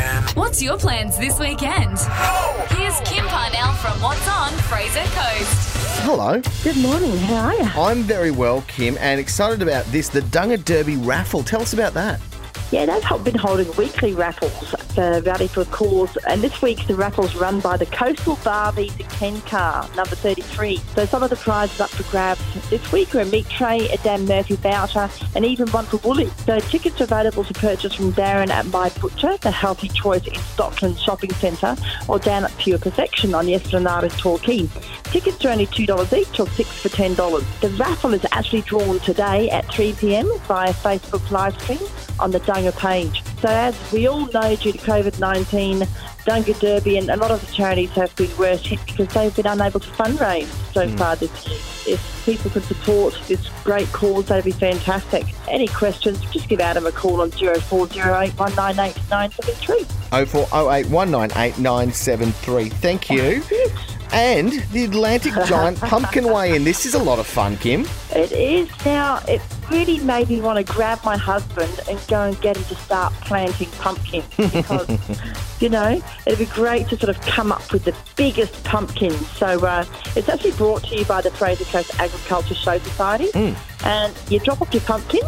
weekend. What's your plans this weekend? Here's Kim Parnell from What's On Fraser Coast. Hello. Good morning. How are you? I'm very well, Kim, and excited about this the Dunga Derby raffle. Tell us about that. Yeah, they've been holding weekly raffles uh, for Valley for a Cause, and this week the raffle's run by the Coastal Barbie to Ken Car, number 33. So some of the prizes up for grabs this week are a meat tray, a Dan Murphy voucher, and even one for Woolly. So tickets are available to purchase from Darren at My Butcher, the healthy choice in Stockland Shopping Centre, or down at Pure Perfection on the Esplanade in Torquay. Tickets are only $2 each or 6 for $10. The raffle is actually drawn today at 3pm via Facebook live stream on the Dunga page. So as we all know, due to COVID-19, Dunga Derby and a lot of the charities have been worse hit because they've been unable to fundraise so hmm. far this year. If people could support this great cause, that'd be fantastic. Any questions, just give Adam a call on 0408 198 973. 0408198973. Thank you. And the Atlantic Giant Pumpkin Weigh In. This is a lot of fun, Kim. It is now. It really made me want to grab my husband and go and get him to start planting pumpkins because, you know, it'd be great to sort of come up with the biggest pumpkins. So uh, it's actually brought to you by the Fraser Coast Agriculture Show Society, and you drop off your pumpkins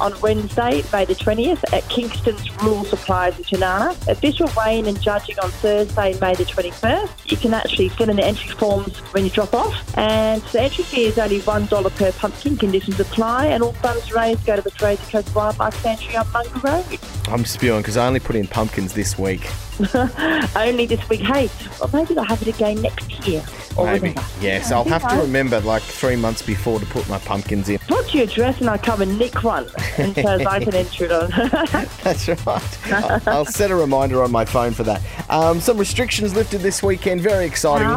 on Wednesday, May the 20th, at Kingston's Rural Supplies in Tinana. Official weighing and judging on Thursday, May the 21st. You can actually fill in the entry forms when you drop off. And the entry fee is only $1 per pumpkin. Conditions apply, and all funds raised go to the Fraser Coast Wildlife Sanctuary on Mungar Road. I'm spewing because I only put in pumpkins this week. Only this week. Hey, well, maybe they'll have it again next year. Or Maybe. whatever. Yes, Yeah, I'll have to remember like three months before to put my pumpkins in. What's your address and I'll come and nick one and so I can enter it on. That's right. I'll, I'll set a reminder on my phone for that. Um, some restrictions lifted this weekend. Very exciting.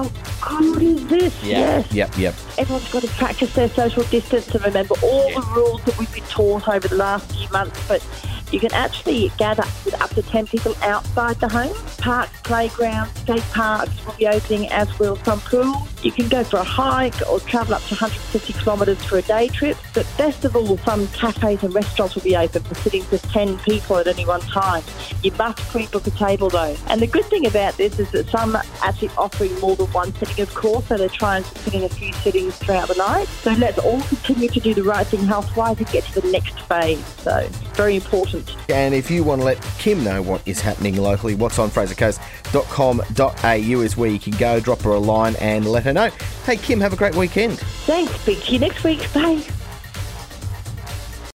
How good is this? Yes. Yep, yep. Everyone's got to practice their social distance and remember all the rules that we've been taught over the last few months. But you can actually gather with up to 10 people outside the home. Parks, playgrounds, skate parks will be opening, as will some pools. You can go for a hike or travel up to 150 kilometres for a day trip. But best of all, some cafes and restaurants will be open for sitting of 10 people at any one time. You must pre-book a table though. And the good thing about this is that some are actually offering more than one sitting, of course, so they're trying to fit in a few sittings throughout the night. So let's all continue to do the right thing health-wise and get to the next phase. So very important. And if you want to let Kim know what is happening locally, what's on frasercoast.com.au is where you can go, drop her a line and let her know. Hey, Kim, have a great weekend. Thanks. Speak to you next week. Bye.